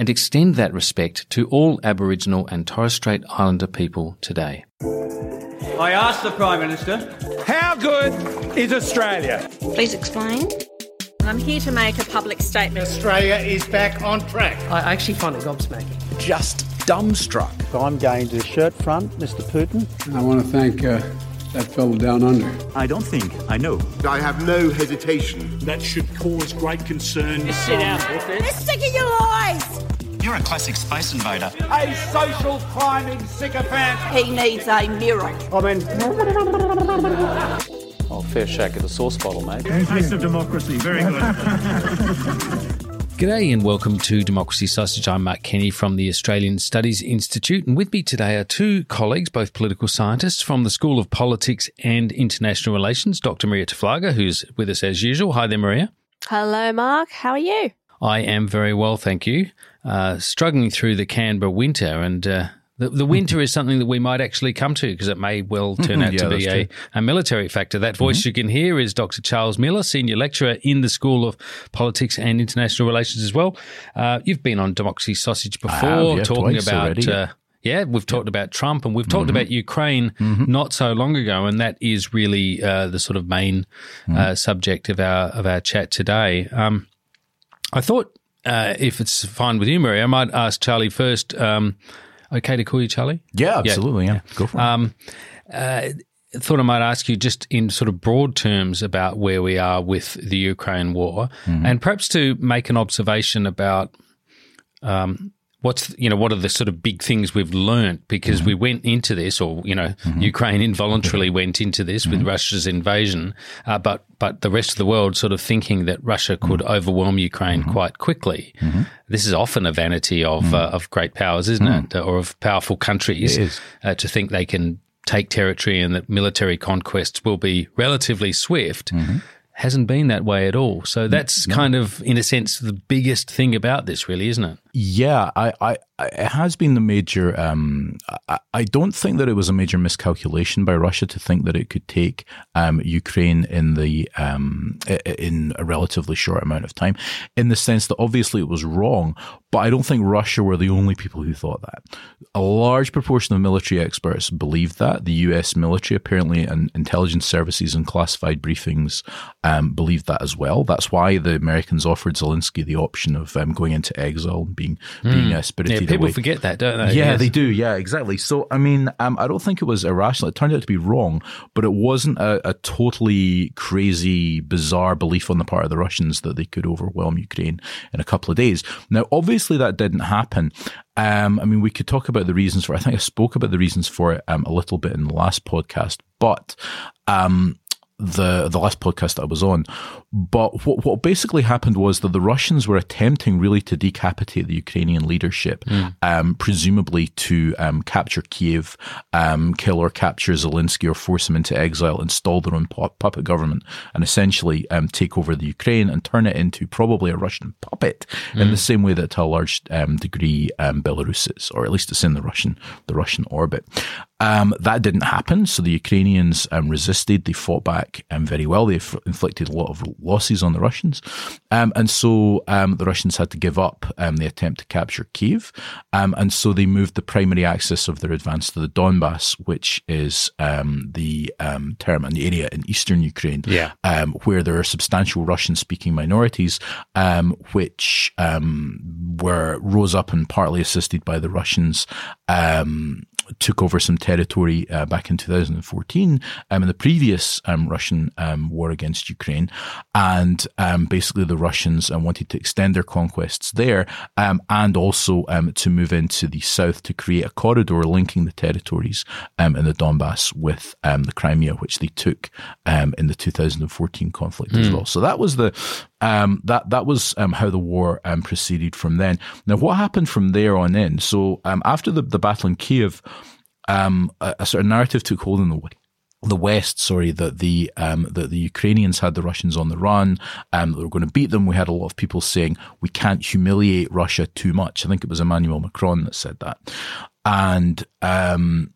and extend that respect to all Aboriginal and Torres Strait Islander people today. I asked the Prime Minister, How good is Australia? Please explain. I'm here to make a public statement. Australia is back on track. I actually find it gobsmacking. Just dumbstruck. I'm going to shirt front, Mr. Putin. I want to thank uh, that fellow down under. I don't think I know. I have no hesitation. That should cause great concern. Just sit down, They're sick of your lies! You're a classic space invader. A social climbing sycophant. He needs a mirror. I mean. Oh, fair shake of the sauce bottle, mate. Taste of democracy. Very good. G'day and welcome to Democracy Sausage. I'm Mark Kenny from the Australian Studies Institute, and with me today are two colleagues, both political scientists from the School of Politics and International Relations, Dr. Marija Taflaga, who's with us as usual. Hi there, Marija. Hello, Mark. How are you? I am very well, thank you. Uh, struggling through the Canberra winter, and uh, the, the winter is something that we might actually come to because it may well turn out Yeah, to be a, a military factor. That voice you can hear is Dr. Charles Miller, Senior Lecturer in the School of Politics and International Relations as well. Uh, you've been on Democracy Sausage before, have, yeah, talking about. Uh, yeah, we've talked about Trump and we've talked Mm-hmm. about Ukraine not so long ago, and that is really uh, the sort of main Mm-hmm. uh, subject of our of our chat today. Um, I thought, uh, if it's fine with you, Mary, I might ask Charlie first. Um, okay to call you Charlie? Yeah, absolutely. Yeah, go for it. Um, uh, thought I might ask you just in sort of broad terms about where we are with the Ukraine war, Mm-hmm. and perhaps to make an observation about um, what's you know what are the sort of big things we've learnt because Mm-hmm. we went into this, or you know, Ukraine involuntarily went into this Mm-hmm. with Russia's invasion, uh, but but the rest of the world sort of thinking that Russia could Mm-hmm. overwhelm Ukraine quite quickly. This is often a vanity of uh, of great powers, isn't it, or of powerful countries Mm-hmm. Uh, to think they can take territory and that military conquests will be relatively swift. Mm-hmm. Hasn't been that way at all. So that's kind of, in a sense, the biggest thing about this, really, isn't it? Yeah, I, I, it has been the major. Um, I, I don't think that it was a major miscalculation by Russia to think that it could take um, Ukraine in the um, in a relatively short amount of time. In the sense that obviously it was wrong, but I don't think Russia were the only people who thought that. A large proportion of military experts believed that. The U.S. military apparently and intelligence services and classified briefings um, believed that as well. That's why the Americans offered Zelensky the option of um, going into exile being being uh, spirited Hmm. Yeah, people away. forget that, don't they? Yeah, Yes. they do. Yeah, exactly. So, I mean, um, I don't think it was irrational. It turned out to be wrong, but it wasn't a, a totally crazy, bizarre belief on the part of the Russians that they could overwhelm Ukraine in a couple of days. Now, obviously, that didn't happen. Um, I mean, we could talk about the reasons for. I think I spoke about the reasons for it um, a little bit in the last podcast, but um, the the last podcast I was on. But what what basically happened was that the Russians were attempting really to decapitate the Ukrainian leadership, um, presumably to um, capture Kiev, um, kill or capture Zelensky, or force him into exile, install their own pu- puppet government, and essentially um, take over the Ukraine and turn it into probably a Russian puppet in the same way that to a large um, degree um, Belarus is, or at least it's in the Russian the Russian orbit. Um, that didn't happen, so the Ukrainians um, resisted. They fought back um, very well. They f- inflicted a lot of losses on the Russians, um, and so um, the Russians had to give up um, the attempt to capture Kiev, and so they moved the primary axis of their advance to the Donbass, which is the term and the area in eastern Ukraine, yeah. where there are substantial Russian-speaking minorities, which were rose up and partly assisted by the Russians um, took over some territory uh, back in 2014 um, in the previous um, Russian um, war against Ukraine. And um, basically, the Russians um, wanted to extend their conquests there um, and also to move into the south to create a corridor linking the territories in the Donbass with the Crimea, which they took in the 2014 conflict mm. as hmm. well. So that was the that that was how the war proceeded from then. Now, what happened from there on in? So after the, the battle in Kiev, um, a, a, sort of narrative took hold in the the West, sorry, that the um, that the Ukrainians had the Russians on the run, um, they were going to beat them. We had a lot of people saying we can't humiliate Russia too much. I think it was Emmanuel Macron that said that, and um,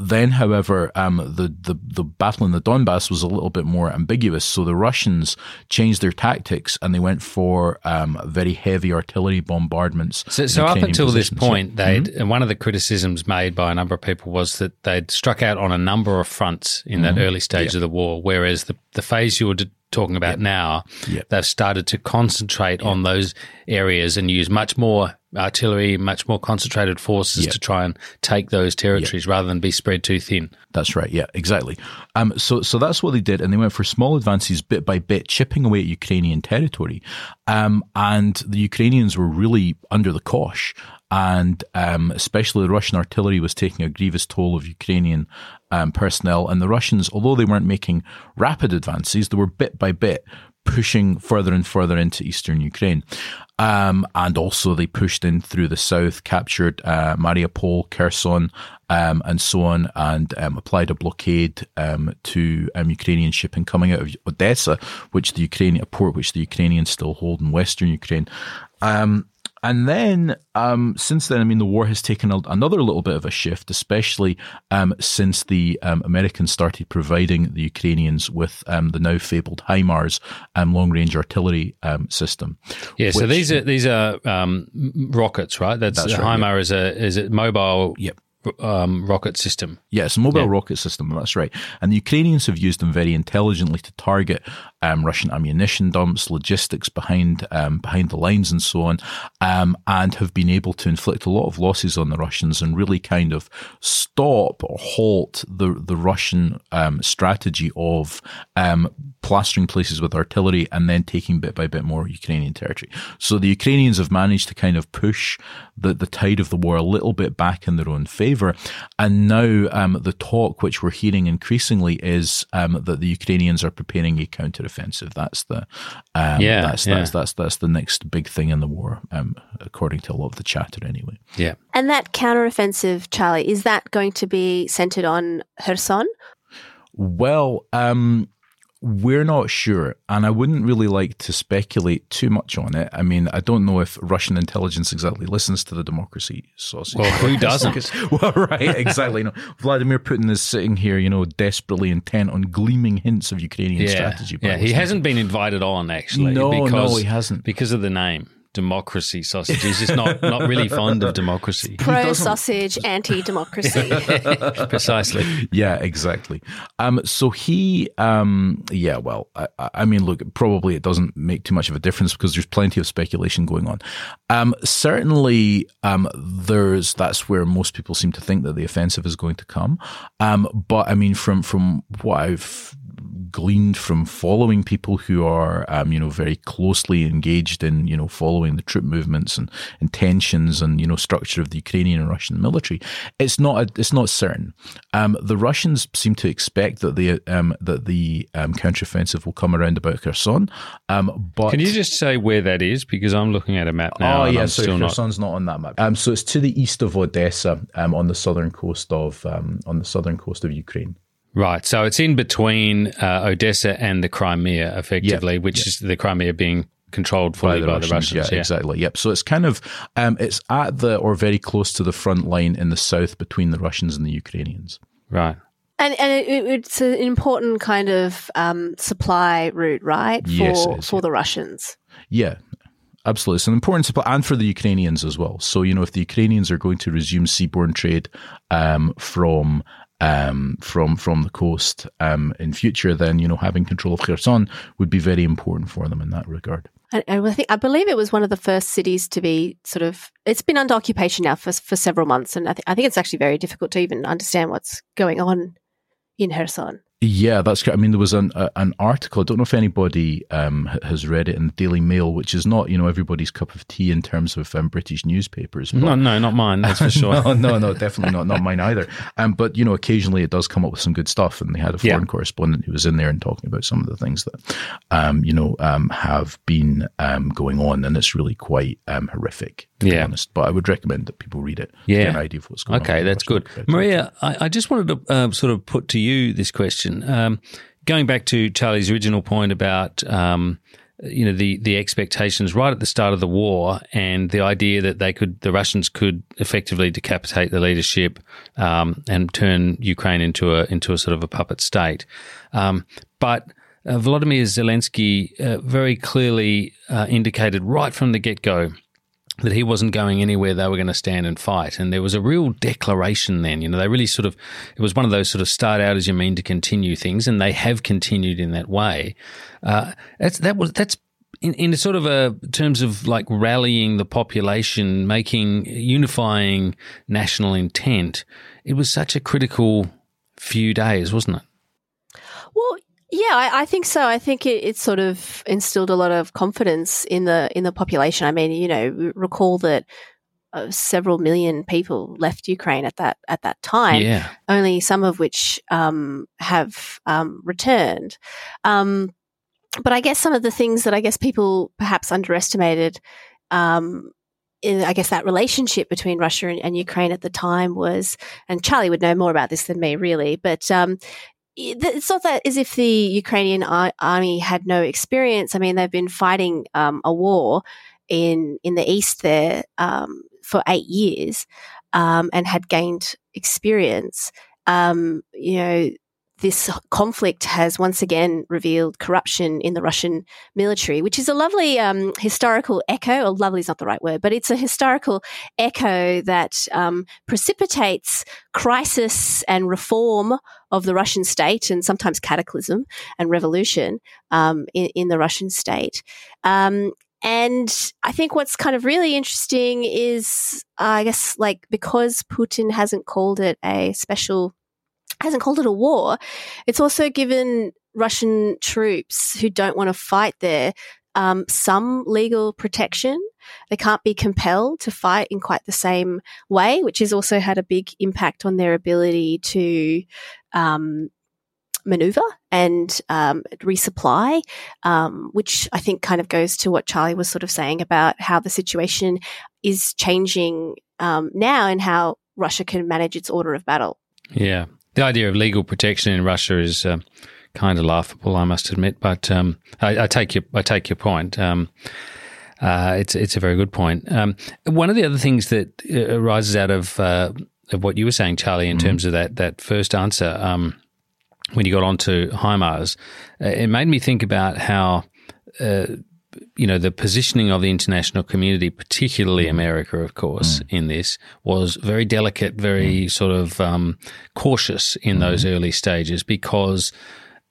then, however, um, the, the, the battle in the Donbass was a little bit more ambiguous. So the Russians changed their tactics and they went for um, very heavy artillery bombardments. So, so up until this point, they mm-hmm. and one of the criticisms made by a number of people was that they'd struck out on a number of fronts in mm-hmm. that early stage yeah. of the war, whereas the, the phase you were talking about yep. now, yep. they've started to concentrate yep. on those areas and use much more artillery, much more concentrated forces to try and take those territories rather than be spread too thin. That's right. Yeah, exactly. Um, so, so that's what they did, and they went for small advances, bit by bit, chipping away at Ukrainian territory. Um, and the Ukrainians were really under the cosh and um, especially the Russian artillery was taking a grievous toll of Ukrainian um, personnel. And the Russians, although they weren't making rapid advances, they were bit by bit pushing further and further into eastern Ukraine. Um, and also they pushed in through the south, captured uh, Mariupol, Kherson, um, and so on, and um, applied a blockade um, to um, Ukrainian shipping coming out of Odessa, which the Ukrainian a port which the Ukrainians still hold in western Ukraine. And then, um, since then, I mean, the war has taken a, another little bit of a shift, especially um, since the um, Americans started providing the Ukrainians with um, the now fabled HIMARS um, long-range artillery um, system. Yeah, which, so these are these are rockets, right? That's, that's right, HIMAR yeah. is a is it mobile? Yep um, rocket system. Yes, mobile yeah. rocket system. That's right. And the Ukrainians have used them very intelligently to target um, Russian ammunition dumps, logistics behind um, behind the lines, and so on, um, and have been able to inflict a lot of losses on the Russians and really kind of stop or halt the the Russian um, strategy of um, plastering places with artillery and then taking bit by bit more Ukrainian territory. So the Ukrainians have managed to kind of push the the tide of the war a little bit back in their own favor, and now um, the talk which we're hearing increasingly is that the Ukrainians are preparing a counter offensive. That's the um, yeah, that's, yeah. that's that's that's the next big thing in the war, um, according to a lot of the chatter, anyway. Yeah, and that counteroffensive, Charlie, is that going to be centered on Kherson? Well, um, we're not sure, and I wouldn't really like to speculate too much on it. I mean, I don't know if Russian intelligence exactly listens to the democracy sausage. Well, who doesn't? well, right, exactly. Know, Vladimir Putin is sitting here, you know, desperately intent on gleaming hints of Ukrainian yeah, strategy. Yeah, he hasn't been invited on actually. No, because, no, he hasn't because of the name democracy sausage. He's just not, not really fond of democracy. Pro sausage, anti democracy. Precisely. Yeah, exactly. Um, so he, um, yeah, well, I, I, mean, look, probably it doesn't make too much of a difference because there's plenty of speculation going on. Um, certainly, um, there's that's where most people seem to think that the offensive is going to come. Um, but I mean, from from what I've gleaned from following people who are, um, you know, very closely engaged in, you know, following the troop movements and intentions and, you know, structure of the Ukrainian and Russian military. It's not, a, it's not certain. Um, the Russians seem to expect that the, um, that the um, counteroffensive will come around about Kherson. Um, but can you just say where that is? Because I'm looking at a map now. Oh, yeah, so Kherson's not... not... on that map. Um, so it's to the east of Odessa, um, on the southern coast of, um, on the southern coast of Ukraine. Right. So it's in between uh, Odessa and the Crimea, effectively, which is the Crimea being controlled fully by, the, by Russians, the Russians. Yeah, yeah, exactly. Yep. So it's kind of um, it's at the or very close to the front line in the south between the Russians and the Ukrainians. Right. And and it, it's an important kind of um, supply route, right? For yes, is, for yeah. the Russians. Yeah. Absolutely. It's an important supply and for the Ukrainians as well. So, you know, if the Ukrainians are going to resume seaborne trade um, from um, from from the coast um, in future, then you know having control of Kherson would be very important for them in that regard. And I think I believe it was one of the first cities to be sort of. It's been under occupation now for for several months, and I, th- I think it's actually very difficult to even understand what's going on in Kherson. Yeah, that's correct. I mean, there was an a, an article. I don't know if anybody um, has read it in the Daily Mail, which is not you know everybody's cup of tea in terms of um, British newspapers. But, no, no, not mine. That's for sure. no, no, no, definitely not. Not mine either. Um, but you know, occasionally it does come up with some good stuff, and they had a foreign Yeah. correspondent who was in there and talking about some of the things that um, you know um, have been um, going on, and it's really quite um, horrific. To be Yeah. honest, but I would recommend that people read it. Yeah. an idea of what's going on. Okay, that's good. Marija, I, I just wanted to um, sort of put to you this question. Um, going back to Charlie's original point about um, you know the the expectations right at the start of the war and the idea that they could the Russians could effectively decapitate the leadership um, and turn Ukraine into a into a sort of a puppet state, um, but. Uh, Volodymyr Zelensky uh, very clearly uh, indicated right from the get go that he wasn't going anywhere. They were going to stand and fight. And there was a real declaration then. You know, they really sort of, it was one of those sort of start out as you mean to continue things. And they have continued in that way. Uh, that's, that was, that's, in, in sort of a terms of like rallying the population, making unifying national intent, it was such a critical few days, wasn't it? Well, yeah, I, I think so. I think it, it sort of instilled a lot of confidence in the in the population. I mean, you know, recall that uh, several million people left Ukraine at that at that time. Yeah. Only some of which um, have um, returned. Um, but I guess some of the things that I guess people perhaps underestimated. Um, in, I guess that relationship between Russia and, and Ukraine at the time was, and Charlie would know more about this than me, really. But um, it's not that as if the Ukrainian ar- army had no experience. I mean, they've been fighting um, a war in in the east there um, for eight years um, and had gained experience. Um, you know, this conflict has once again revealed corruption in the Russian military, which is a lovely um, historical echo. Or lovely is not the right word, but it's a historical echo that um, precipitates crisis and reform of the Russian state, and sometimes cataclysm and revolution um, in, in, the Russian state. Um, and I think what's kind of really interesting is, uh, I guess, like because Putin hasn't called it a special hasn't called it a war, it's also given Russian troops who don't want to fight there um, some legal protection. They can't be compelled to fight in quite the same way, which has also had a big impact on their ability to um, maneuver and um, resupply, um, which I think kind of goes to what Charlie was sort of saying about how the situation is changing um, now and how Russia can manage its order of battle. Yeah. The idea of legal protection in Russia is uh, kind of laughable, I must admit. But um, I, I, take your I take your point. Um, uh, it's it's a very good point. Um, one of the other things that uh, arises out of of what you were saying, Charlie, in mm-hmm. terms of that that first answer, um, when you got onto HIMARS, uh, it made me think about how uh, you know, the positioning of the international community, particularly America, of course, mm. in this was very delicate, very mm. sort of um, cautious in mm. those early stages because.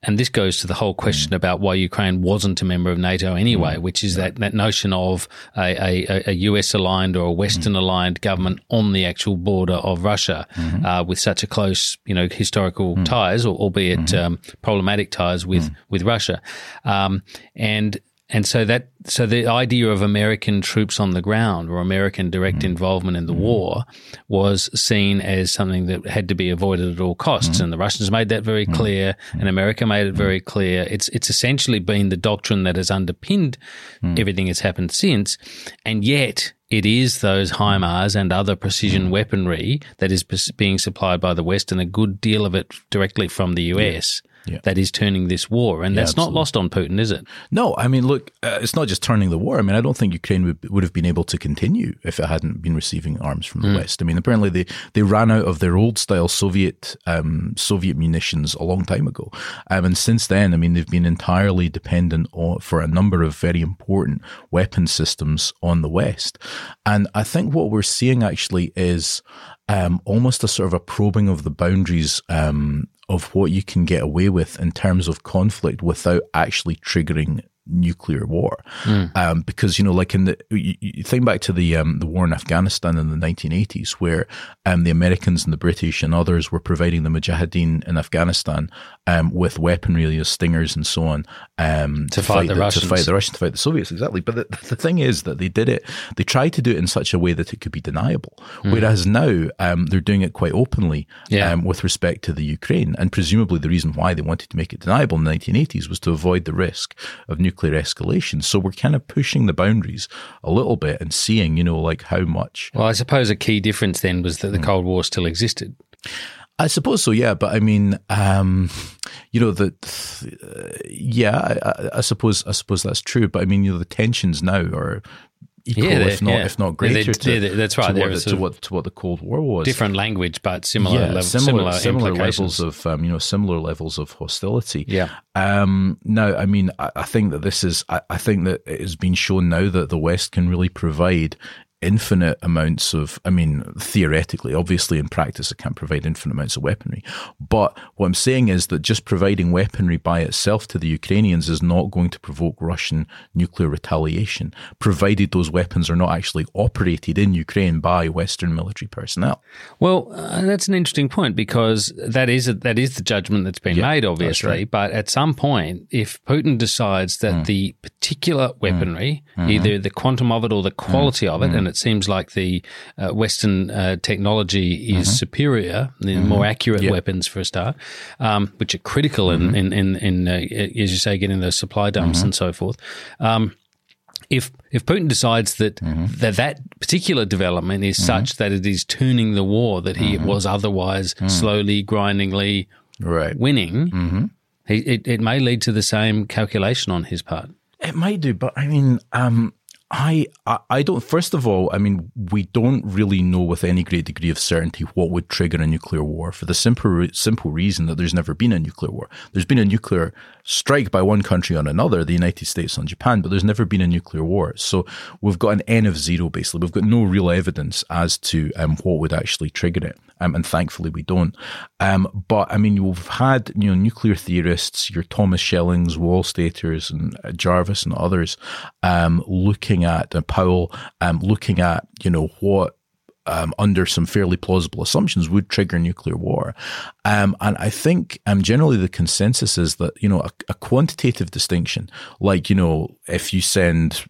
And this goes to the whole question about why Ukraine wasn't a member of NATO anyway, which is that, that notion of a, a, a US aligned or a Western aligned government on the actual border of Russia Mm-hmm. uh, with such a close, you know, historical ties, or, albeit Mm-hmm. um, problematic ties with, with Russia. Um, and and so that so the idea of American troops on the ground or American direct Mm-hmm. involvement in the war was seen as something that had to be avoided at all costs. Mm-hmm. And the Russians made that very clear, and America made it very clear. It's it's essentially been the doctrine that has underpinned Mm. everything that's happened since, and yet it is those HIMARS and other precision Mm. weaponry that is being supplied by the West, and a good deal of it directly from the US. Yeah. That is turning this war, and Yeah, that's not lost on Putin, is it? No, I mean, look, uh, it's not just turning the war. I mean, I don't think Ukraine would, would have been able to continue if it hadn't been receiving arms from the Mm. West. I mean, apparently they, they ran out of their old style Soviet um, Soviet munitions a long time ago, um, and since then, I mean, they've been entirely dependent on for a number of very important weapon systems on the West. And I think what we're seeing actually is um, almost a sort of a probing of the boundaries um, of what you can get away with in terms of conflict without actually triggering nuclear war. Mm. Um, because you know, like in the you, you think back to the um, the war in Afghanistan in the 1980s, where um, the Americans and the British and others were providing the Mujahideen in Afghanistan um, with weaponry, as stingers and so on, um, To fight the to Russians. fight the Russians, to fight the Soviets, exactly. But the, the thing is that they did it. They tried to do it in such a way that it could be deniable. Mm. Whereas now um, they're doing it quite openly Yeah. um, with respect to the Ukraine, and presumably the reason why they wanted to make it deniable in the 1980s was to avoid the risk of nuclear escalation. So we're kind of pushing the boundaries a little bit and seeing, you know, like how much. Well, I suppose a key difference then was that the Cold War still existed. I suppose so, yeah. But I mean, um, you know, that, uh, yeah, I, I suppose, I suppose that's true. But I mean, you know, the tensions now are equal, Yeah, if not, yeah. if not Yeah, greater. they- to, yeah, that's right. To what, the, to what to what the Cold War was. Different language, but similar, yeah, level, similar, similar, similar levels of um, you know similar levels of hostility. Yeah. Um, now, I mean, I, I think that this is. I, I think that it has been shown now that the West can really provide infinite amounts of. I mean, theoretically, obviously, in practice, it can't provide infinite amounts of weaponry. But what I'm saying is that just providing weaponry by itself to the Ukrainians is not going to provoke Russian nuclear retaliation, provided those weapons are not actually operated in Ukraine by Western military personnel. Well, uh, that's an interesting point because that is that is the judgment that's been Yeah, made, obviously. right. But at some point, if Putin decides that Hmm. the particular weaponry, Mhm. either the quantum of it or the quality of it, Mhm. and it seems like the uh, Western uh, technology is Mhm. superior, the Mhm. more accurate Yeah. weapons for a start, um, which are critical in in in, in uh, as you say, getting those supply dumps Mhm. and so forth. Um, if if Putin decides that Mm-hmm. that, that particular development is such that it is turning the war that he was otherwise slowly, grindingly Mm-hmm. right. winning, Mm-hmm. he, it, it may lead to the same calculation on his part. It may do, but I mean, um, I, I don't. First of all, I mean, we don't really know with any great degree of certainty what would trigger a nuclear war for the simple simple reason that there's never been a nuclear war. There's been a nuclear strike by one country on another, the United States on Japan, but there's never been a nuclear war. So we've got an N of zero basically. We've got no real evidence as to um, what would actually trigger it. Um, and thankfully we don't. Um, but I mean, we've had you know nuclear theorists, your Thomas Schellings, Wohlstetters, and uh, Jervis and others, um, looking at uh, Powell, um, looking at you know what. Um, under some fairly plausible assumptions, would trigger nuclear war, um, and I think um, generally the consensus is that you know a, a quantitative distinction, like you know if you send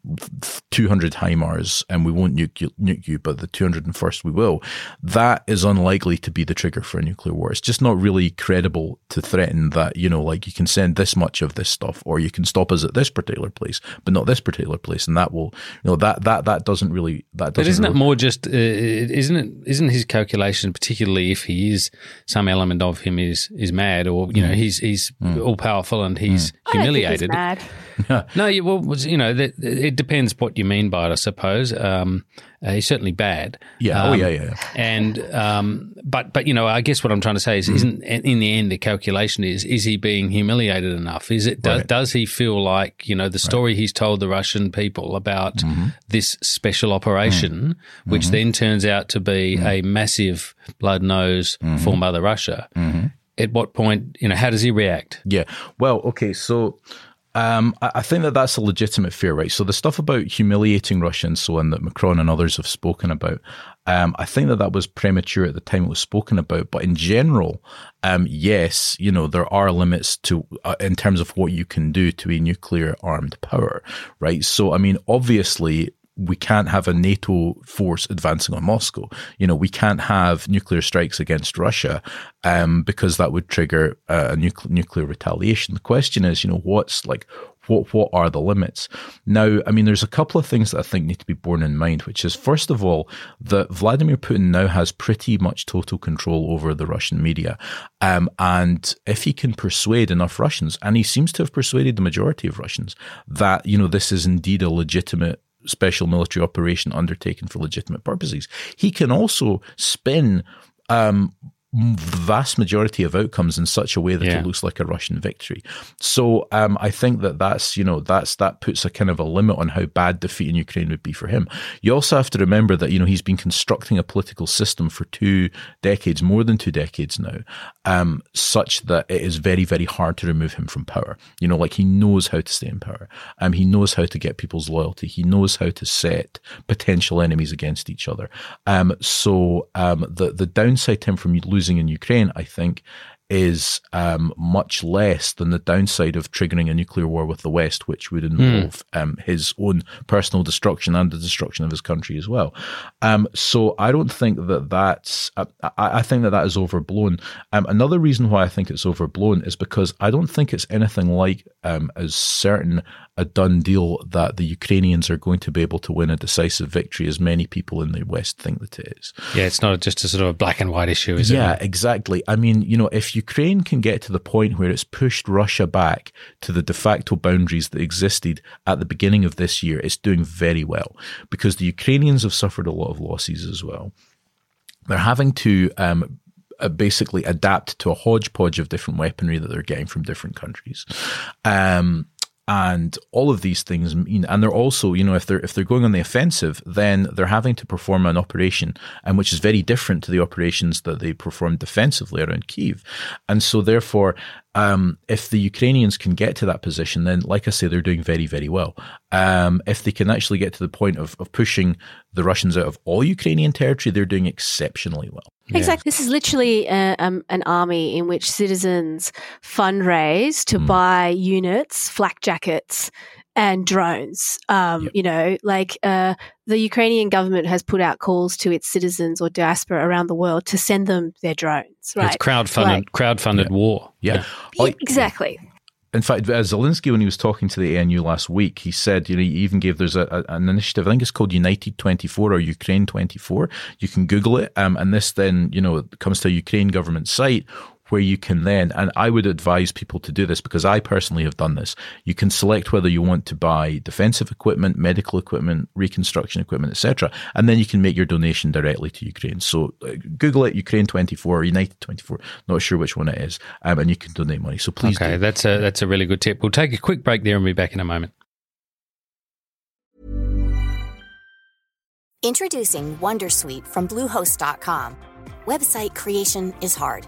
200 HIMARS and we won't nuke you, nuke you, but the 201st we will, that is unlikely to be the trigger for a nuclear war. It's just not really credible to threaten that, you know, like you can send this much of this stuff or you can stop us at this particular place, but not this particular place. And that will, you know, that, that, that doesn't really, that doesn't But isn't really, it more just? Uh, isn't it? Isn't his calculation, particularly if he is some element of him is is mad, or you know mm. he's he's mm. all powerful and he's mm. don't think he's No, you, well, you know, that, it depends what you mean by it, I suppose. Um, uh, he's certainly bad. Yeah. Oh, Um, yeah, yeah, yeah. And um, but but you know, I guess what I'm trying to say is, isn't in the end the calculation is is he being humiliated enough? Is it does, Right. does he feel like you know the story he's told the Russian people about Mm-hmm. this special operation, which then turns out to be Mm-hmm. a massive blood nose for Mother Russia? Mm-hmm. At what point, you know, how does he react? Yeah. Well, okay. So um, I, think that that's a legitimate fear, right? So the stuff about humiliating Russia and so on that Macron and others have spoken about, um, I think that that was premature at the time it was spoken about. But in general, um, yes, you know, there are limits to, uh, in terms of what you can do to a nuclear armed power, right? So, I mean, obviously, we can't have a NATO force advancing on Moscow. You know, we can't have nuclear strikes against Russia um, because that would trigger a nucle- nuclear retaliation. The question is, you know, what's like, what what are the limits? Now, I mean, there's a couple of things that I think need to be borne in mind, which is first of all that Vladimir Putin now has pretty much total control over the Russian media, um, and if he can persuade enough Russians, and he seems to have persuaded the majority of Russians that you know this is indeed a legitimate special military operation undertaken for legitimate purposes, he can also spin. Um, vast majority of outcomes in such a way that yeah. it looks like a Russian victory. So um, I think that that's you know that's that puts a kind of a limit on how bad defeat in Ukraine would be for him. You also have to remember that you know he's been constructing a political system for two decades, more than two decades now, um, such that it is very very hard to remove him from power. You know, like he knows how to stay in power. Um, he knows how to get people's loyalty. He knows how to set potential enemies against each other. Um, so um, the the downside to him from losing losing in Ukraine, I think, is um, much less than the downside of triggering a nuclear war with the West, which would hmm. involve mm. um, his own personal destruction and the destruction of his country as well. Um, so I don't think that that's. Uh, I, I, think that that is overblown. Um, another reason why I think it's overblown is because I don't think it's anything like um, as certain a done deal that the Ukrainians are going to be able to win a decisive victory as many people in the West think that it is. Yeah, it's not just a sort of a black and white issue, is yeah, it? Yeah, exactly. I mean, you know, if Ukraine can get to the point where it's pushed Russia back to the de facto boundaries that existed at the beginning of this year, it's doing very well because the Ukrainians have suffered a lot of losses as well. They're having to um, uh, basically adapt to a hodgepodge of different weaponry that they're getting from different countries. Um, and all of these things mean and they're also you know if they're if they're going on the offensive then they're having to perform an operation and which is very different to the operations that they performed defensively around Kiev and so therefore um, if the Ukrainians can get to that position, then, like I say, they're doing very, very well. Um, if they can actually get to the point of, of pushing the Russians out of all Ukrainian territory, they're doing exceptionally well. Exactly. This is literally a, um, an army in which citizens fundraise to mm. buy units, flak jackets, and drones. Um, yep. You know, like uh, the Ukrainian government has put out calls to its citizens or diaspora around the world to send them their drones. Right, it's crowdfunded, like, crowdfunded yeah. war. Yeah, yeah. exactly. In fact, Zelensky, when he was talking to the ANU last week, he said, you know, he even gave there's a, a, an initiative. I think it's called United 24 or Ukraine 24. You can Google it, um, and this then, you know, comes to a Ukraine government site where you can then, and I would advise people to do this because I personally have done this. You can select whether you want to buy defensive equipment, medical equipment, reconstruction equipment, etc., and then you can make your donation directly to Ukraine. So uh, Google it, Ukraine twenty four, United twenty four. Not sure which one it is, um, and you can donate money. So please. Okay, do. that's a that's a really good tip. We'll take a quick break there and be back in a moment. Introducing WonderSuite from Bluehost.com. Website creation is hard.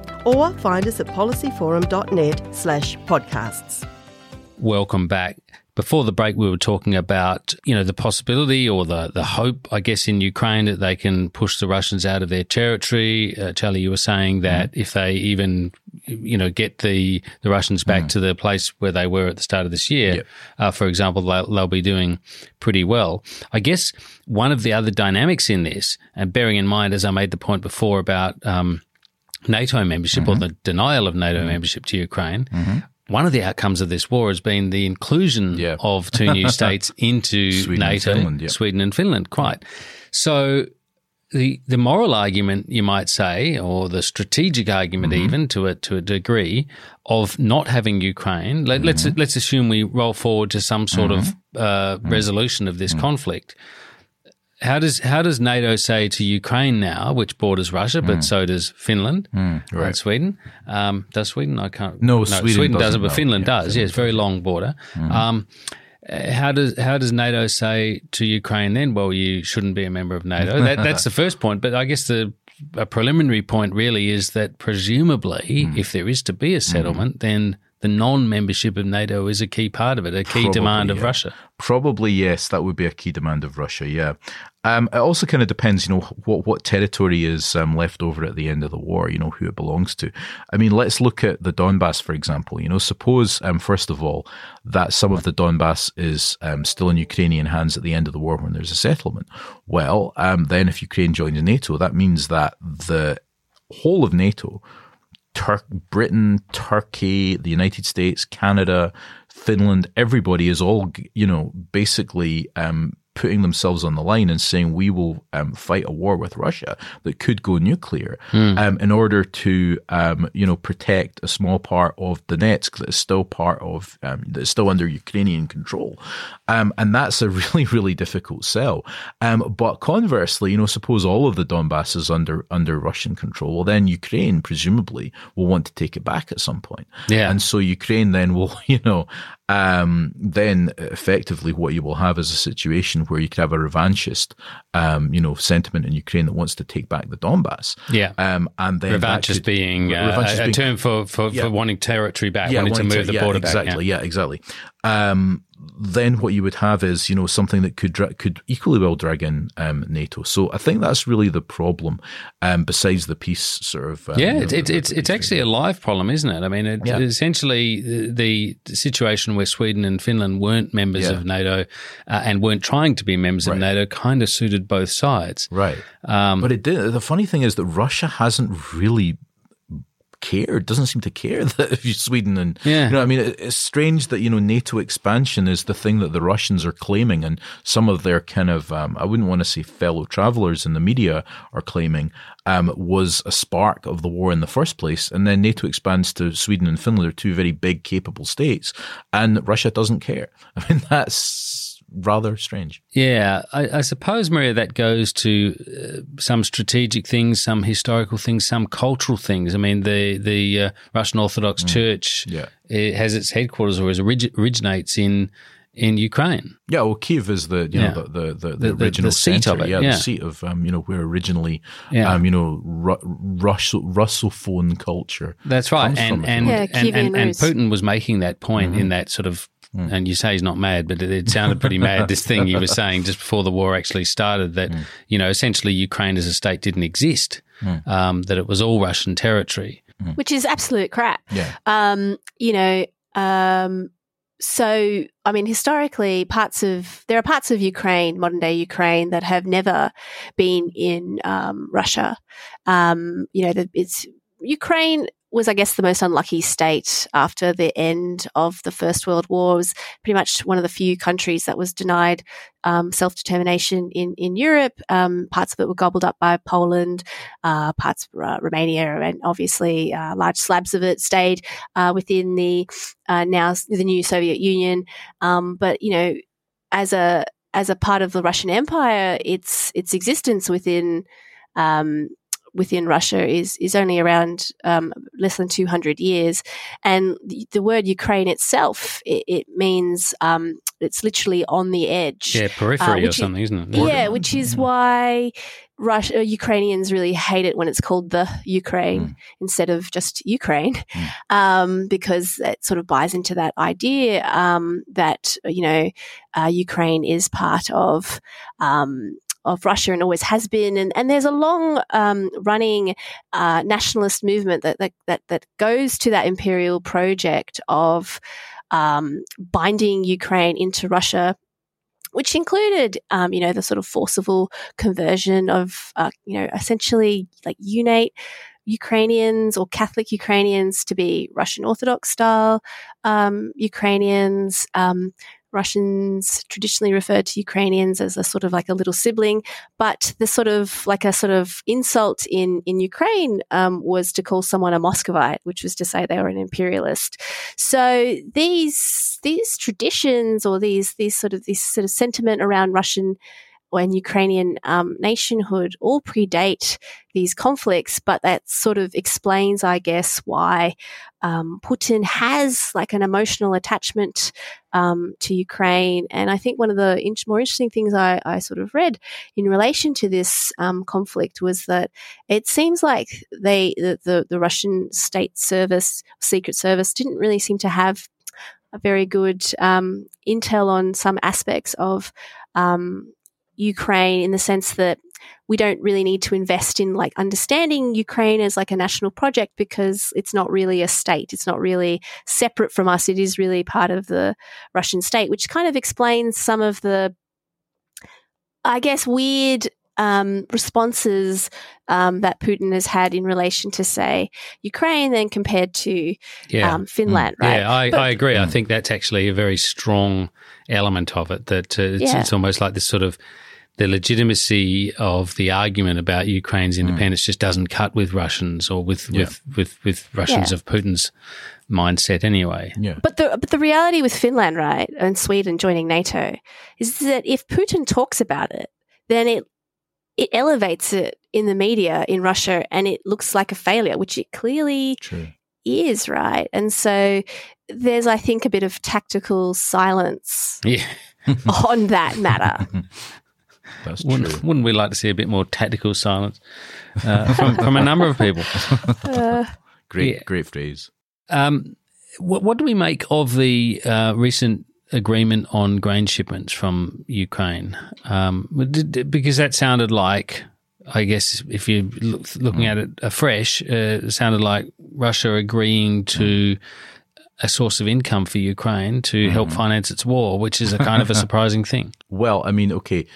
or find us at policyforum.net slash podcasts. Welcome back. Before the break, we were talking about, you know, the possibility or the, the hope, I guess, in Ukraine that they can push the Russians out of their territory. Uh, Charlie, you were saying that mm. if they even, you know, get the, the Russians back mm. to the place where they were at the start of this year, yep. uh, for example, they'll, they'll, be doing pretty well. I guess one of the other dynamics in this, and bearing in mind, as I made the point before about, um, NATO membership mm-hmm. or the denial of NATO mm-hmm. membership to Ukraine. Mm-hmm. One of the outcomes of this war has been the inclusion yeah. of two new states into Sweden NATO, and Finland. Sweden and Finland. Quite. So the the moral argument, you might say, or the strategic argument, mm-hmm. even to a to a degree, of not having Ukraine. Let, us let's, mm-hmm. let's assume we roll forward to some sort of mm-hmm. uh, resolution of this mm. conflict. How does how does NATO say to Ukraine now, which borders Russia, but mm. so does Finland mm, right. and Sweden? Um, does Sweden? I can't. No, no Sweden, Sweden doesn't, but no. Finland yeah, does. Yes, very long border. Mm. Um, how does how does NATO say to Ukraine then? Well, you shouldn't be a member of NATO. That, that's the first point. But I guess the a preliminary point really is that presumably, mm. if there is to be a settlement, then the non-membership of NATO is a key part of it, a key Probably, demand of. Russia. Probably yes, that would be a key demand of Russia. Yeah, um, it also kind of depends, you know, what what territory is um, left over at the end of the war. You know, who it belongs to. I mean, let's look at the Donbass, for example. You know, suppose um, first of all that some of the Donbass is um, still in Ukrainian hands at the end of the war when there's a settlement. Well, um, then if Ukraine joins NATO, that means that the whole of NATO Tur- Britain, Turkey, the United States, Canada, Finland, everybody is all, you know, basically um, putting themselves on the line and saying we will um, fight a war with Russia that could go nuclear mm. um, in order to um, you know protect a small part of Donetsk that is still part of um, that is still under Ukrainian control, um, and that's a really really difficult sell. Um, but conversely, you know, suppose all of the Donbass is under under Russian control, well then Ukraine presumably will want to take it back at some point. Yeah, and so Ukraine then will you know um, then effectively what you will have is a situation where you could have a revanchist, um, you know, sentiment in Ukraine that wants to take back the Donbass. Yeah. Um, and then revanchist could, being, uh, revanchist a, being, term for, for, yeah. for wanting territory back, yeah, wanting, wanting to move to, the yeah, border exactly, back. Yeah, yeah exactly. Um, then what you would have is you know something that could dra- could equally well drag in um, NATO. So I think that's really the problem. Um, besides the peace sort of um, yeah, you know, it's it's it's, it's actually a live problem, isn't it? I mean, it, yeah. essentially the, the, situation where Sweden and Finland weren't members yeah. of NATO uh, and weren't trying to be members right. of NATO kind of suited both sides, right? Um, but it did. The funny thing is that Russia hasn't really cared, doesn't seem to care that if you Sweden and yeah. you know, I mean, it's strange that you know NATO expansion is the thing that the Russians are claiming, and some of their kind of um, I wouldn't want to say fellow travelers in the media are claiming um, was a spark of the war in the first place, and then NATO expands to Sweden and Finland, are two very big, capable states, and Russia doesn't care. I mean, that's rather strange. Yeah, I, I, suppose, Marija, that goes to uh, some strategic things, some historical things, some cultural things. I mean, the the uh, Russian Orthodox mm. Church yeah. it has its headquarters or orig- originates in in Ukraine. Yeah, well, Kiev is the you yeah. know the the, the, the, the original the seat center. of it. Yeah, yeah, the seat of um, you know where originally yeah. um, you know Ru- Russell Russophone culture. That's right, and from, and, yeah, and, and, and Putin was making that point Mm-hmm. in that sort of Mm. and you say he's not mad, but it, it sounded pretty mad. This thing he was saying just before the war actually started that Mm. you know essentially Ukraine as a state didn't exist, Mm. um, that it was all Russian territory, which is absolute crap. Yeah. Um, you know. Um, so, I mean, historically, parts of there are parts of Ukraine, modern day Ukraine, that have never been in um, Russia. Um, you know, it's Ukraine was, I guess, the most unlucky state after the end of the First World War. It was pretty much one of the few countries that was denied um, self determination in in Europe. Um, parts of it were gobbled up by Poland, uh, parts of uh, Romania, and obviously uh, large slabs of it stayed uh, within the uh, now the new Soviet Union. Um, but you know, as a as a part of the Russian Empire, its its existence within um, within Russia is is only around um, less than 200 years, and the, the word Ukraine itself it, it means um, it's literally on the edge, yeah, periphery uh, or something, is, isn't it? Yeah, which is why Russia, Ukrainians really hate it when it's called the Ukraine mm. instead of just Ukraine, mm. um, because it sort of buys into that idea um, that you know uh, Ukraine is part of um, of Russia and always has been. And, and there's a long um, running uh, nationalist movement that, that, that, that, goes to that imperial project of um, binding Ukraine into Russia. Which included, um, you know, the sort of forcible conversion of, uh, you know, essentially like Uniate Ukrainians or Catholic Ukrainians to be Russian Orthodox style um, Ukrainians, um, Russians traditionally referred to Ukrainians as a sort of like a little sibling, but the sort of like a sort of insult in in Ukraine um, was to call someone a Muscovite, which was to say they were an imperialist. So these these traditions or these these sort of this sort of sentiment around Russian and Ukrainian um, nationhood all predate these conflicts, but that sort of explains, I guess, why um, Putin has like an emotional attachment um, to Ukraine. And I think one of the in- more interesting things I, I, sort of read in relation to this um, conflict was that it seems like they the, the, the Russian state service, secret service, didn't really seem to have a very good um, intel on some aspects of um, Ukraine in the sense that we don't really need to invest in like understanding Ukraine as like a national project because it's not really a state. It's not really separate from us. It is really part of the Russian state, which kind of explains some of the, I guess, weird um, responses um, that Putin has had in relation to, say, Ukraine, then compared to yeah. um, Finland, mm. right? Yeah, I, but, I agree. I think that's actually a very strong element of it. That uh, it's, yeah. it's almost like this sort of the legitimacy of the argument about Ukraine's hmm. independence mm. just doesn't cut with Russians or with yeah. with, with, with Russians yeah. of Putin's mindset anyway. Yeah. But the but the reality with Finland, right, and Sweden joining NATO is that if Putin talks about it, then it it elevates it in the media in Russia and it looks like a failure, which it clearly True. is, right? And so there's I think a bit of tactical silence yeah. on that matter. That's wouldn't, true. Wouldn't we like to see a bit more tactical silence uh, from, from a number of people? Uh, great, yeah. great phrase. Um, what, what, do we make of the uh, recent agreement on grain shipments from Ukraine? Um, because that sounded like, I guess, if you're look, looking mm. at it afresh, uh, it sounded like Russia agreeing to. Mm a source of income for Ukraine to mm-hmm. help finance its war, which is a kind of a surprising thing. Well, I mean, okay,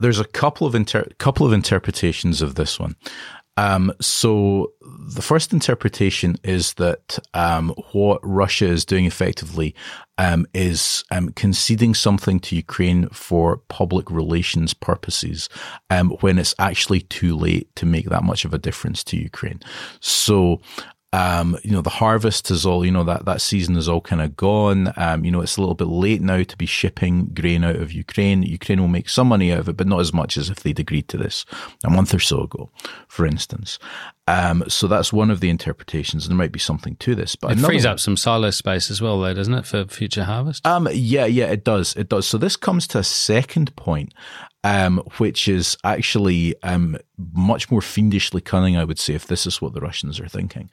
there's a couple of inter- couple of interpretations of this one. Um, so the first interpretation is that um, what Russia is doing effectively um, is um, conceding something to Ukraine for public relations purposes um, when it's actually too late to make that much of a difference to Ukraine. So um, you know, the harvest is all, you know, that, that season is all kind of gone. Um, you know, it's a little bit late now to be shipping grain out of Ukraine. Ukraine will make some money out of it, but not as much as if they'd agreed to this a month or so ago, for instance. Um, so that's one of the interpretations. There might be something to this, but it frees up some silo space as well, though, doesn't it, for future harvest? Um, yeah, yeah, it does. It does. So this comes to a second point, um, which is actually um, much more fiendishly cunning, I would say, if this is what the Russians are thinking.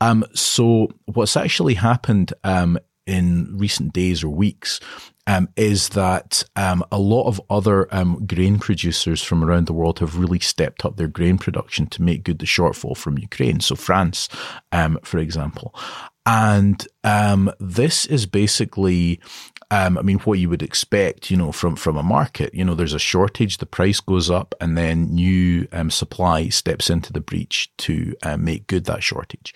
Um, so what's actually happened um, in recent days or weeks um, is that um, a lot of other um, grain producers from around the world have really stepped up their grain production to make good the shortfall from Ukraine. So France, um, for example. And um, this is basically um, I mean, what you would expect, you know, from, from a market, you know, there's a shortage, the price goes up, and then new um, supply steps into the breach to uh, make good that shortage.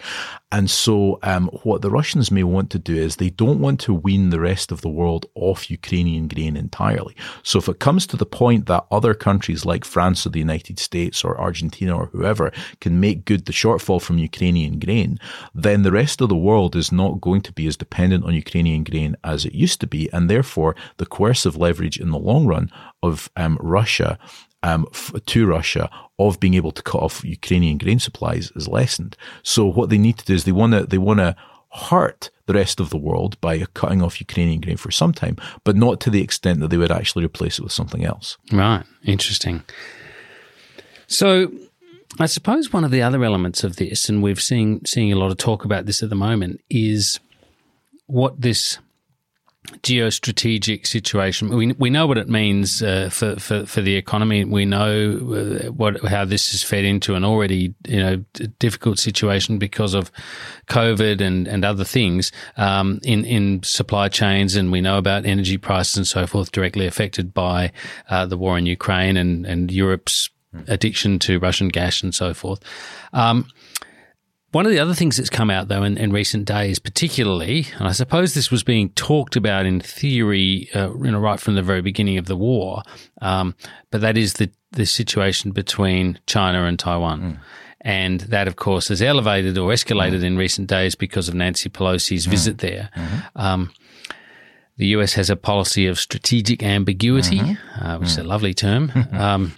And so, um, what the Russians may want to do is they don't want to wean the rest of the world off Ukrainian grain entirely. So, if it comes to the point that other countries like France or the United States or Argentina or whoever can make good the shortfall from Ukrainian grain, then the rest of the world is not going to be as dependent on Ukrainian grain as it used to be and therefore the coercive leverage in the long run of um, Russia um, f- to Russia of being able to cut off Ukrainian grain supplies is lessened. So what they need to do is they want to they want to hurt the rest of the world by cutting off Ukrainian grain for some time, but not to the extent that they would actually replace it with something else. Right. Interesting. So I suppose one of the other elements of this, and we've seen seeing a lot of talk about this at the moment, is what this geostrategic situation. We we know what it means uh, for, for for the economy. We know uh, what how this has fed into an already you know difficult situation because of COVID and and other things um, in in supply chains, and we know about energy prices and so forth directly affected by uh, the war in Ukraine and and Europe's addiction to Russian gas and so forth. Um, one of the other things that's come out, though, in, in, recent days, particularly, and I suppose this was being talked about in theory, uh, you know, right from the very beginning of the war, um, but that is the the situation between China and Taiwan. Mm. And that, of course, has elevated or escalated mm. in recent days because of Nancy Pelosi's mm. visit there. Mm-hmm. Um, the US has a policy of strategic ambiguity, mm-hmm. uh, which is a mm. lovely term. um,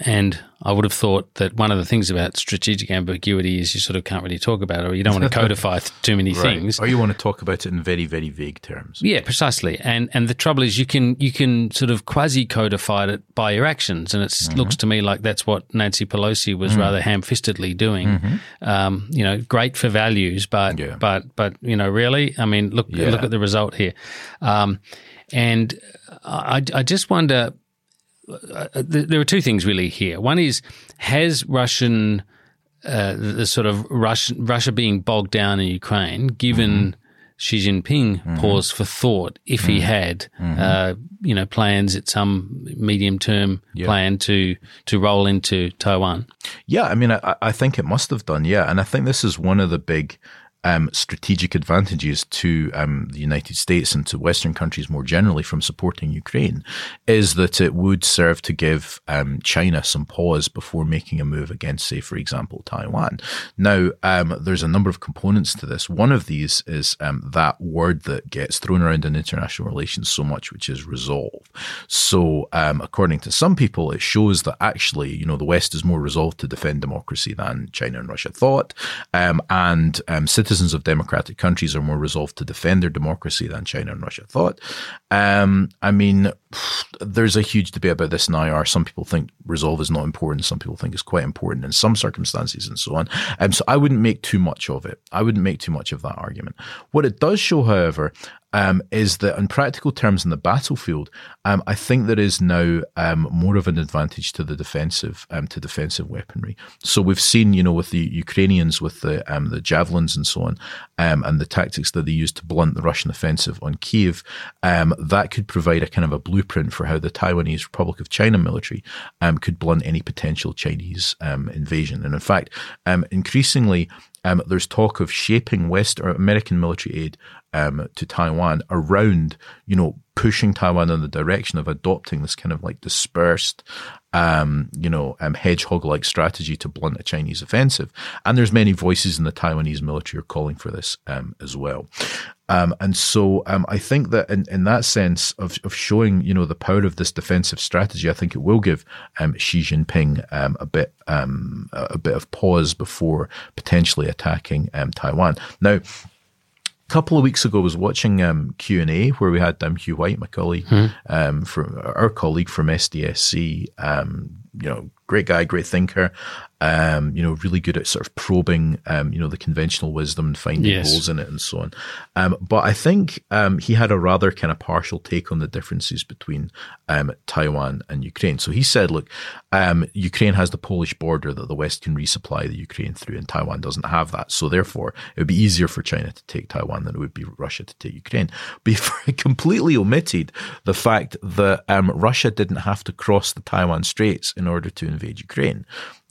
and I would have thought that one of the things about strategic ambiguity is you sort of can't really talk about it, or you don't want to codify too many right. things, or you want to talk about it in very, very vague terms. Yeah, precisely. And and the trouble is, you can you can sort of quasi codify it by your actions, and it mm-hmm. looks to me like that's what Nancy Pelosi was mm-hmm. rather ham-fistedly doing. Mm-hmm. Um, you know, great for values, but yeah. but but you know, really, I mean, look yeah. look at the result here, um, and I I just wonder uh, there are two things really here. One is has Russian uh, the sort of Russian, Russia being bogged down in Ukraine given mm-hmm. Xi Jinping mm-hmm. pause for thought if mm-hmm. he had mm-hmm. uh, you know plans at some medium term yeah. plan to to roll into Taiwan. Yeah, I mean, I, I think it must have done. Yeah, and I think this is one of the big um, strategic advantages to um, the United States and to Western countries more generally from supporting Ukraine is that it would serve to give um, China some pause before making a move against, say, for example, Taiwan. Now, um, there's a number of components to this. One of these is um, that word that gets thrown around in international relations so much, which is resolve. So, um, according to some people, it shows that actually, you know, the West is more resolved to defend democracy than China and Russia thought, and citizens citizens of democratic countries are more resolved to defend their democracy than China and Russia thought. Um, I mean, there's a huge debate about this now. Are some people think resolve is not important? Some people think it's quite important in some circumstances and so on. Um, so I wouldn't make too much of it. I wouldn't make too much of that argument. What it does show, however, um, is that in practical terms in the battlefield, um, I think there is now um, more of an advantage to the defensive um, to defensive weaponry. So we've seen, you know, with the Ukrainians with the um, the javelins and so on, um, and the tactics that they used to blunt the Russian offensive on Kiev, that could provide a kind of a blueprint for how the Taiwanese Republic of China military could blunt any potential Chinese invasion. And in fact, increasingly. Um, there's talk of shaping West or American military aid um, to Taiwan around, you know, pushing Taiwan in the direction of adopting this kind of like dispersed, um, you know, um, hedgehog-like strategy to blunt a Chinese offensive. And there's many voices in the Taiwanese military are calling for this um, as well. Um, and so um, I think that in, in that sense of, of showing, you know, the power of this defensive strategy, I think it will give um, Xi Jinping a bit a bit of pause before potentially attacking Taiwan. Now, couple of weeks ago, I was watching um, Q and A where we had um, Hugh White, my colleague, hmm. um, from our colleague from SDSC. Um, you know, great guy, great thinker, um, you know, really good at sort of probing, um, you know, the conventional wisdom and finding yes. holes in it and so on. Um, but I think um, he had a rather kind of partial take on the differences between um, Taiwan and Ukraine. So he said, look, um, Ukraine has the Polish border that the West can resupply the Ukraine through, and Taiwan doesn't have that. So therefore, it would be easier for China to take Taiwan than it would be Russia to take Ukraine. But he completely omitted the fact that Russia didn't have to cross the Taiwan Straits in order to invade Ukraine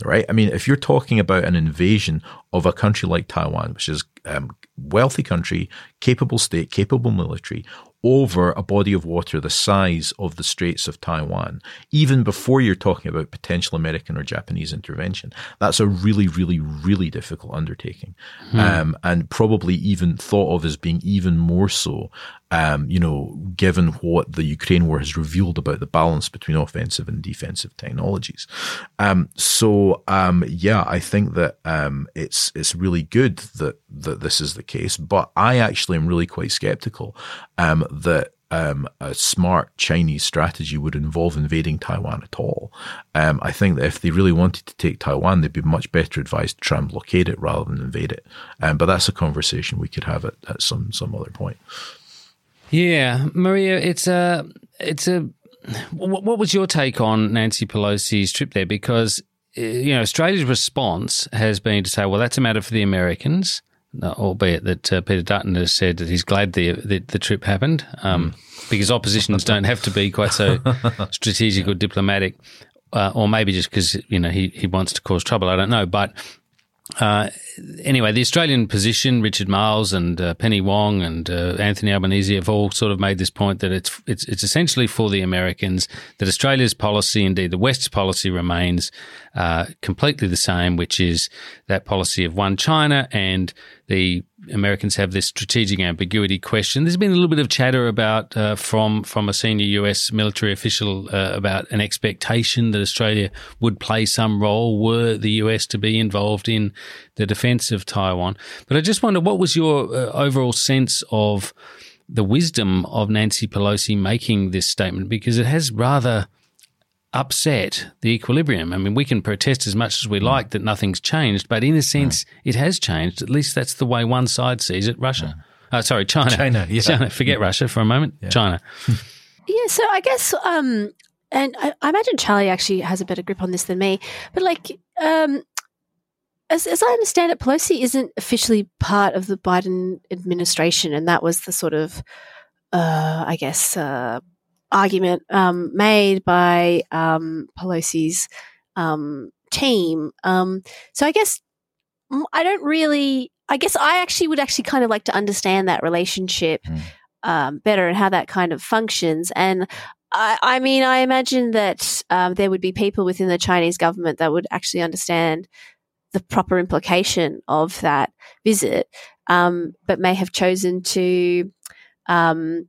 right? I mean, if you're talking about an invasion of a country like Taiwan, which is a um, wealthy country, capable state, capable military, over a body of water the size of the Straits of Taiwan, even before you're talking about potential American or Japanese intervention. That's a really, really, really difficult undertaking, hmm. um, and probably even thought of as being even more so um, you know, given what the Ukraine war has revealed about the balance between offensive and defensive technologies. Um, so, um, yeah, I think that um, it's it's really good that that this is the case, but I actually am really quite skeptical um, that. Um, a smart Chinese strategy would involve invading Taiwan at all. Um, I think that if they really wanted to take Taiwan, they'd be much better advised to try and blockade it rather than invade it. Um, but that's a conversation we could have at, at some some other point. Yeah, Marija, it's a it's a. What was your take on Nancy Pelosi's trip there? Because uh, you know Australia's response has been to say, well, that's a matter for the Americans. Albeit that uh, Peter Dutton has said that he's glad the the, the trip happened um, mm. because oppositions don't have to be quite so strategic or diplomatic, uh, or maybe just because you know he, he wants to cause trouble. I don't know, but uh, anyway, the Australian position, Richard Marles and uh, Penny Wong and uh, Anthony Albanese have all sort of made this point that it's, it's it's essentially for the Americans that Australia's policy, indeed the West's policy, remains uh, completely the same, which is that policy of one China, and the Americans have this strategic ambiguity question. There's been a little bit of chatter about uh, from from a senior U.S. military official uh, about an expectation that Australia would play some role were the U.S. to be involved in the defence of Taiwan. But I just wonder, what was your uh, overall sense of the wisdom of Nancy Pelosi making this statement? Because it has rather upset the equilibrium. I mean, we can protest as much as we like that nothing's changed, but in a sense, it has changed. At least that's the way one side sees it. Russia, uh, sorry, China, China, yeah. China. Forget Russia for a moment. China. Yeah, so I guess, um, and I, I imagine Charlie actually has a better grip on this than me, but like, um, as, as I understand it, Pelosi isn't officially part of the Biden administration, and that was the sort of, uh, I guess, uh, argument um, made by um, Pelosi's um, team. Um, so I guess I don't really. I guess I actually would actually kind of like to understand that relationship mm. better and how that kind of functions. And I, I mean, I imagine that um, there would be people within the Chinese government that would actually understand the proper implication of that visit, um, but may have chosen to um,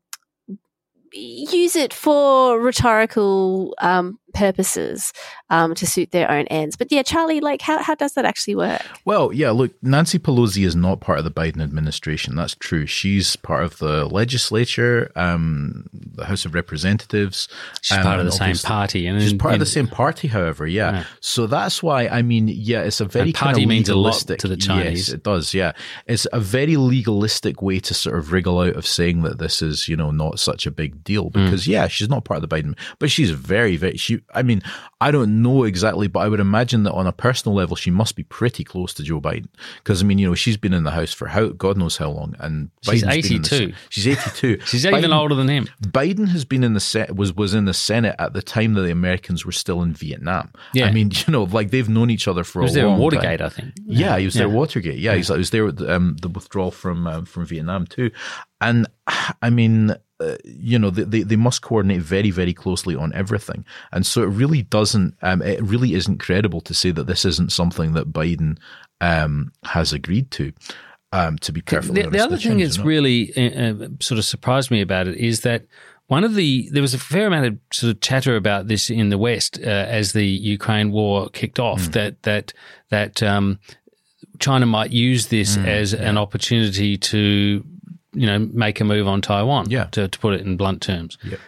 use it for rhetorical um, purposes um, to suit their own ends. But yeah, Charlie, like, how, how does that actually work? Well, yeah, look, Nancy Pelosi is not part of the Biden administration. That's true. She's part of the legislature, um, the House of Representatives. She's part of the same party. And she's part in, of the same party, however, yeah. yeah. So that's why, I mean, yeah, it's a very and party means a lot to the Chinese. Yes, it does, yeah. It's a very legalistic way to sort of wriggle out of saying that this is, you know, not such a big deal because, mm. yeah, she's not part of the Biden, but she's very, very, she, I mean, I don't know exactly, but I would imagine that on a personal level, she must be pretty close to Joe Biden. Because I mean, you know, she's been in the House for how God knows how long, and she's Biden's eighty-two. The, she's eighty-two. she's Biden, even older than him. Biden has been in the set was was in the Senate at the time that the Americans were still in Vietnam. Yeah. I mean, you know, like they've known each other for he was a there long Watergate, time. I think. Yeah, he was yeah. there Watergate. Yeah, yeah. he's he was there with um, the withdrawal from um, from Vietnam too, and I mean uh, you know, they, they must coordinate very, very closely on everything. And so it really doesn't, um, it really isn't credible to say that this isn't something that Biden um, has agreed to. Um, to be perfectly the, the other thing that's really uh, uh, sort of surprised me about it is that one of the there was a fair amount of sort of chatter about this in the West uh, as the Ukraine war kicked off mm. that that that um, China might use this mm, as yeah. an opportunity to you know, make a move on Taiwan. Yeah. To, to put it in blunt terms. Yeah.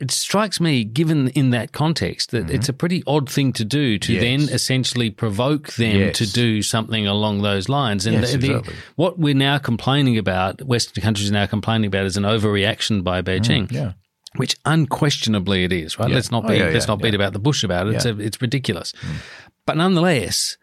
It strikes me, given in that context, that mm-hmm. it's a pretty odd thing to do to yes. then essentially provoke them yes. to do something along those lines. And yes, the, exactly. the, what we're now complaining about, Western countries are now complaining about, is an overreaction by Beijing. Mm, yeah which unquestionably it is, right? Yeah. Let's not oh, be yeah, let's yeah, not beat about the bush about it. It's a, it's ridiculous, mm. but nonetheless,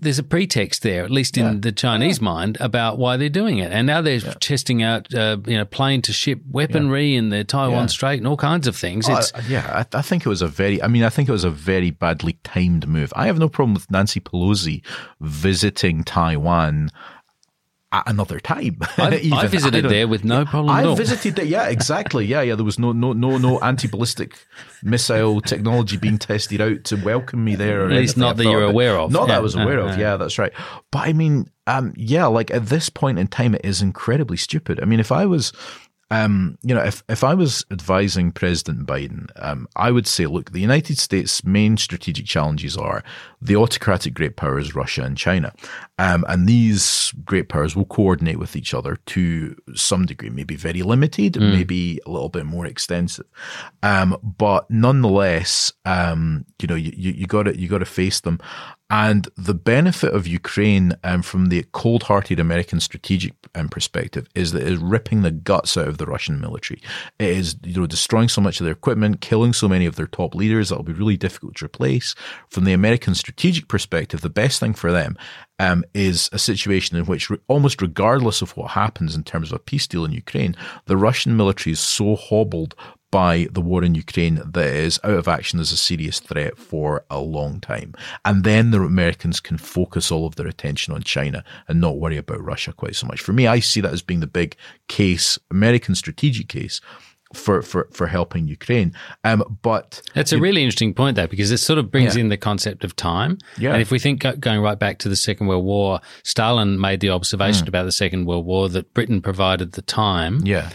there's a pretext there, at least in Yeah. the Chinese mind, about why they're doing it. And now they're testing out, uh, you know, plane to ship weaponry in the Taiwan Yeah. Strait and all kinds of things. Oh, I- yeah, I, I think it was a very. I mean, I think it was a very badly timed move. I have no problem with Nancy Pelosi visiting Taiwan at another time. I've. I visited don't- there with no problem I visited there. Yeah, exactly. Yeah, yeah. There was no no no no anti ballistic missile technology being tested out to welcome me there. Or At least anything. not that you're aware of. Not that I was aware of. uh. Yeah, that's right. But I mean, um, yeah, like at this point in time, it is incredibly stupid. I mean, if I was um, you know, if, if I was advising President Biden, um, I would say, look, the United States' main strategic challenges are the autocratic great powers, Russia and China. Um, and these great powers will coordinate with each other to some degree, maybe very limited, Mm. maybe a little bit more extensive. Um, but nonetheless, um, you know, you, you, you gotta, you gotta face them. And the benefit of Ukraine um, from the cold hearted American strategic um, perspective is that it is ripping the guts out of the Russian military. It is you know, destroying so much of their equipment, killing so many of their top leaders that will be really difficult to replace. From the American strategic perspective, the best thing for them um, is a situation in which, re- almost regardless of what happens in terms of a peace deal in Ukraine, the Russian military is so hobbled by the war in Ukraine that is out of action as a serious threat for a long time. And then the Americans can focus all of their attention on China and not worry about Russia quite so much. For me, I see that as being the big case, American strategic case for, for, for helping Ukraine. Um, but it's a really interesting point, though, because it sort of brings Yeah. in the concept of time. Yeah. And if we think going right back to the Second World War, Stalin made the observation Mm. about the Second World War that Britain provided the time. Yeah.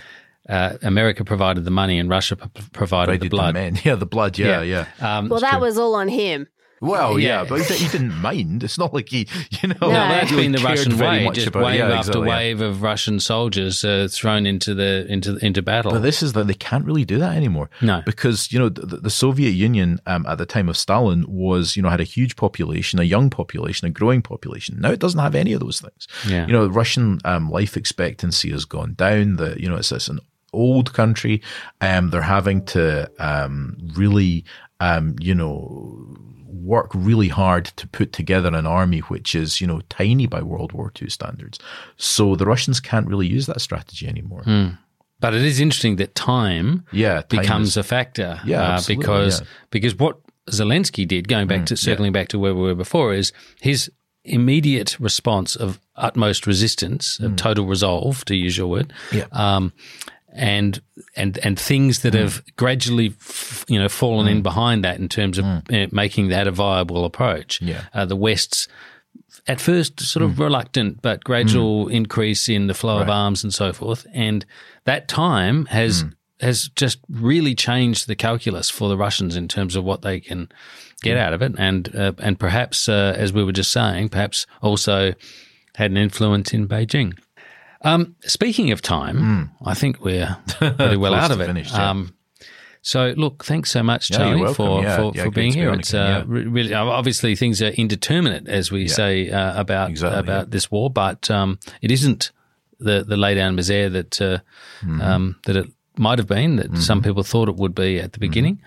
Uh, America provided the money and Russia p- provided the Provided the blood. men. Yeah, the blood. Yeah, yeah. Um, well, that was all on him. Well, yeah, Yeah. but he, he didn't mind. It's not like he, you know, No, that's really been the Russian way, much just about- wave yeah, after exactly, yeah. wave of Russian soldiers uh, thrown into the into into battle. But this is that they can't really do that anymore. No. because you know the, the Soviet Union um, at the time of Stalin was you know had a huge population, a young population, a growing population. Now it doesn't have any of those things. Yeah. You know, Russian um, life expectancy has gone down. The you know it's, it's an old country. Um, they're having to um, really um, you know work really hard to put together an army which is you know tiny by World War II standards. So the Russians can't really use that strategy anymore. Hmm. But it is interesting that time Yeah, time becomes is- a factor. Yeah, uh, because yeah. because what Zelensky did, going back Mm, to yeah. circling back to where we were before, is his immediate response of utmost resistance, of total resolve, to use your word, Mm. Yeah. um, and and and things that have gradually, f- you know, fallen in behind that in terms of uh, making that a viable approach. Yeah. Uh, the West's at first sort of reluctant but gradual increase in the flow of arms and so forth. And that time has has just really changed the calculus for the Russians in terms of what they can get out of it. And uh, and perhaps uh, as we were just saying perhaps also had an influence in Beijing um, speaking of time I think we're pretty well out of it yeah. um, so look, thanks so much, Charlie, for Yeah, for, yeah, for being here. It's uh, really obviously things are indeterminate, as we say uh, about Exactly, about this war, but um, it isn't the the lay down misere that uh, Mm-hmm. um, that it might have been that some people thought it would be at the beginning.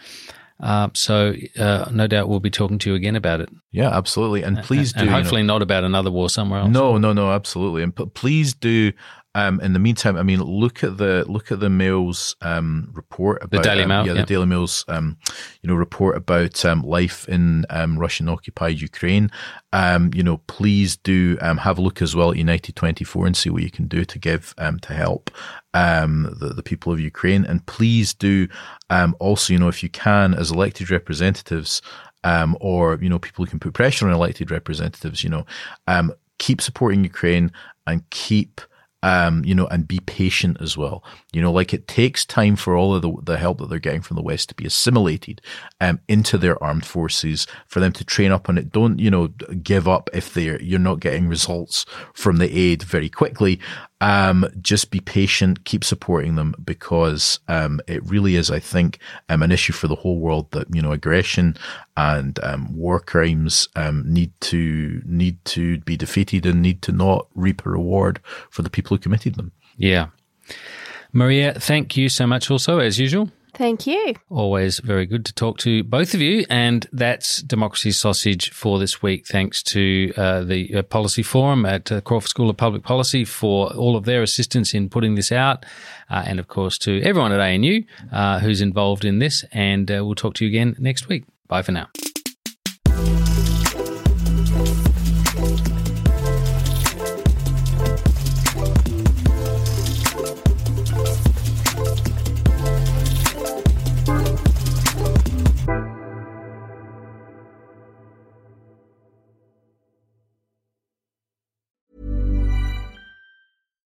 Uh, so uh, no doubt we'll be talking to you again about it, Yeah, absolutely. And please do and you know- hopefully not about another war somewhere else. No, no, no, absolutely. And p- please do. Um, in the meantime, I mean, look at the look at the Mail's um, report about Daily um, Mail, yeah, yeah. the Daily Mail's um, you know report about um, life in um, Russian occupied Ukraine. Um, you know, please do um, have a look as well at United Twenty Four and see what you can do to give um, to help um, the the people of Ukraine. And please do um, also, you know, if you can, as elected representatives um, or you know people who can put pressure on elected representatives, you know, um, keep supporting Ukraine and keep. Um, you know, and be patient as well. You know, like it takes time for all of the, the help that they're getting from the West to be assimilated um, into their armed forces, for them to train up on it. Don't, you know, give up if they're, you're not getting results from the aid very quickly. Um, just be patient, keep supporting them because um, it really is, I think, um, an issue for the whole world that you know aggression and um, war crimes um, need to need to be defeated and need to not reap a reward for the people who committed them. Yeah, Marija, thank you so much. Also, as usual. Thank you. Always very good to talk to both of you. And that's Democracy Sausage for this week. Thanks to uh, the uh, Policy Forum at uh, Crawford School of Public Policy for all of their assistance in putting this out. Uh, and of course, to everyone at ANU uh, who's involved in this. And uh, we'll talk to you again next week. Bye for now.